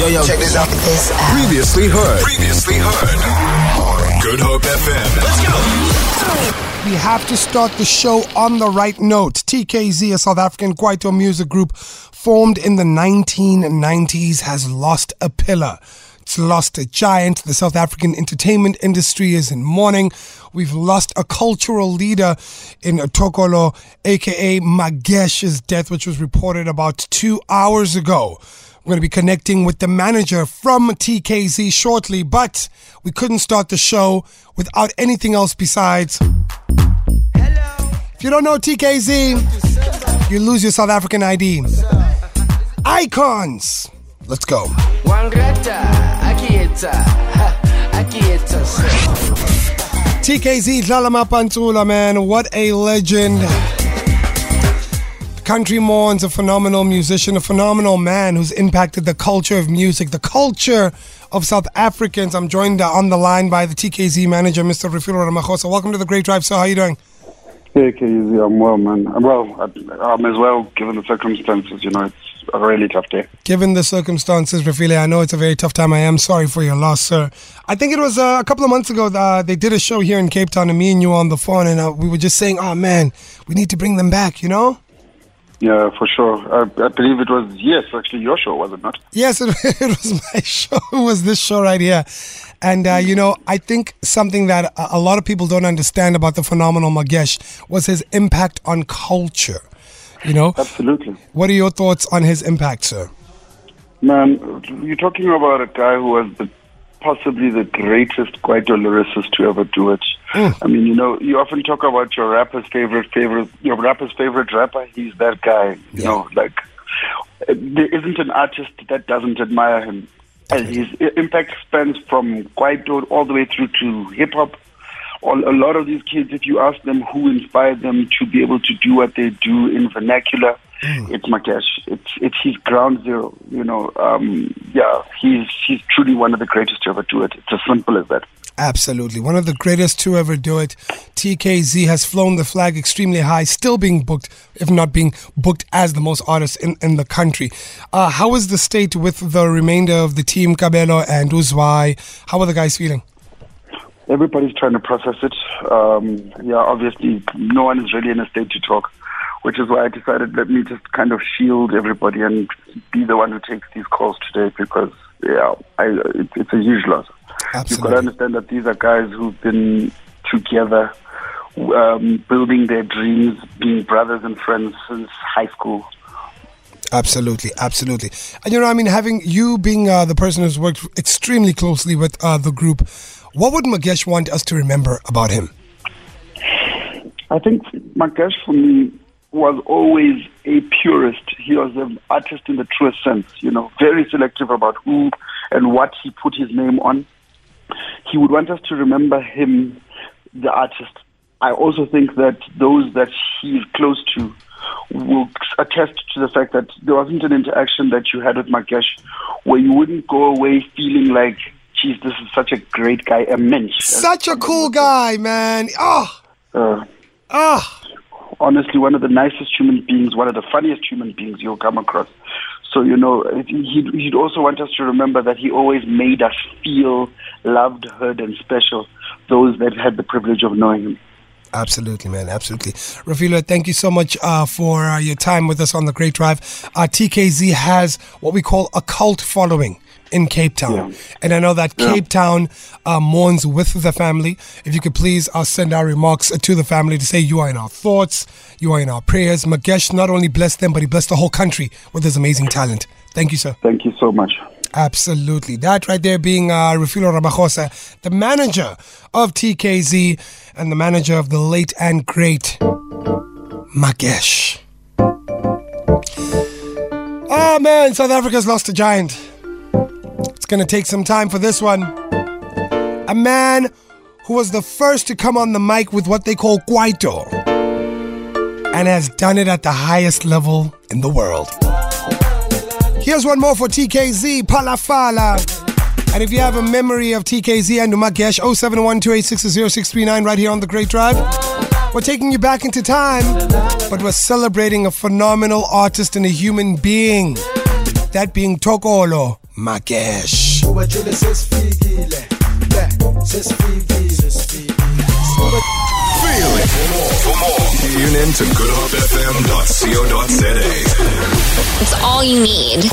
Yo, yo, check this out. This out. Previously heard. Previously heard. On Good Hope FM. Let's go. We have to start the show on the right note. TKZee, a South African Kwaito music group formed in the 1990s, has lost a pillar. It's lost a giant. The South African entertainment industry is in mourning. We've lost a cultural leader in Tokollo, aka Magesh's death, which was reported about two hours ago. We're going to be connecting with the manager from TKZee shortly, but we couldn't start the show without anything else besides. If you don't know TKZee, you lose your South African ID. Icons. Let's go. TKZee Dlala Mapantsula, man, what a legend. Country mourns a phenomenal musician, a phenomenal man who's impacted the culture of music, the culture of South Africans. I'm joined uh, on the line by the TKZee manager, Mr. Refilo Ramaphosa. Welcome to the Great Drive, sir. How are you doing? Hey, KZ, I'm well, man. I'm well. I'm as well, given the circumstances. You know, it's a really tough day. Given the circumstances, Rafile, I know it's a very tough time. I am sorry for your loss, sir. I think it was uh, a couple of months ago uh, they did a show here in Cape Town, and me and you were on the phone, and uh, we were just saying, "Oh man, we need to bring them back," you know. Yeah, for sure. I, I believe it was yes, actually your show, was it not? Yes, it, it was my show. It was this show right here. And, uh, you know, I think something that a, a lot of people don't understand about the phenomenal Magesh was his impact on culture. You know? Absolutely. What are your thoughts on his impact, sir? Man, you're talking about a guy who was the, possibly the greatest Kwaito lyricist to ever do it. Mm. I mean, you know, you often talk about your rapper's favorite favorite your rapper's favorite rapper. He's that guy. You Yeah. know, like there isn't an artist that doesn't admire him. And his impact spans from Kwaito all the way through to hip hop. All- A lot of these kids, if you ask them who inspired them to be able to do what they do in vernacular, it's Magesh. It's it's his ground zero. You know, um, yeah, he's he's truly one of the greatest to ever do it. It's as simple as that. Absolutely. One of the greatest to ever do it. TKZee has flown the flag extremely high, still being booked, if not being booked as the most artists in, in the country. Uh, how is the state with the remainder of the team, Kabelo and Uzwai? How are the guys feeling? Everybody's trying to process it. Um, yeah, obviously, no one is really in a state to talk, which is why I decided let me just kind of shield everybody and be the one who takes these calls today because, yeah, I, it, it's a huge loss. You've got to understand that these are guys who've been together, um, building their dreams, being brothers and friends since high school. Absolutely, absolutely. And you know, I mean, having you being uh, the person who's worked extremely closely with uh, the group, what would Magesh want us to remember about him? I think Magesh for me was always a purist. He was an artist in the truest sense, you know, very selective about who and what he put his name on. He would want us to remember him, the artist. I also think that those that he's close to will attest to the fact that there wasn't an interaction that you had with Magesh where you wouldn't go away feeling like, geez, this is such a great guy, a mensch. Such a cool guy, man. Oh, Uh, oh. honestly one of the nicest human beings, one of the funniest human beings you'll come across. So, you know, he'd, he'd also want us to remember that he always made us feel loved, heard, and special, those that had the privilege of knowing him. Absolutely, man. Absolutely. Rafilo, thank you so much uh, for uh, your time with us on the Great Drive. Uh, TKZee has what we call a cult following in Cape Town. Yeah. And I know that Cape Town uh, mourns with the family. If you could please uh, send our remarks to the family to say you are in our thoughts, you are in our prayers. Magesh not only blessed them, but he blessed the whole country with his amazing talent. Thank you, sir. Thank you so much. Absolutely. That right there being uh, Refilo Rabajosa, the manager of TKZee and the manager of the late and great Magesh. Oh man, South Africa's lost a giant. Going to take some time for this one. A man who was the first to come on the mic with what they call Kwaito and has done it at the highest level in the world. Here's one more for TKZee, Palafala. And if you have a memory of TKZee and Umagesh, 0712860639 right here on the Great Drive. We're taking you back into time, but we're celebrating a phenomenal artist and a human being. That being Tokollo Magesh. Feel it. For more, for more, tune in to goodhopefm.co.za. It's all you need.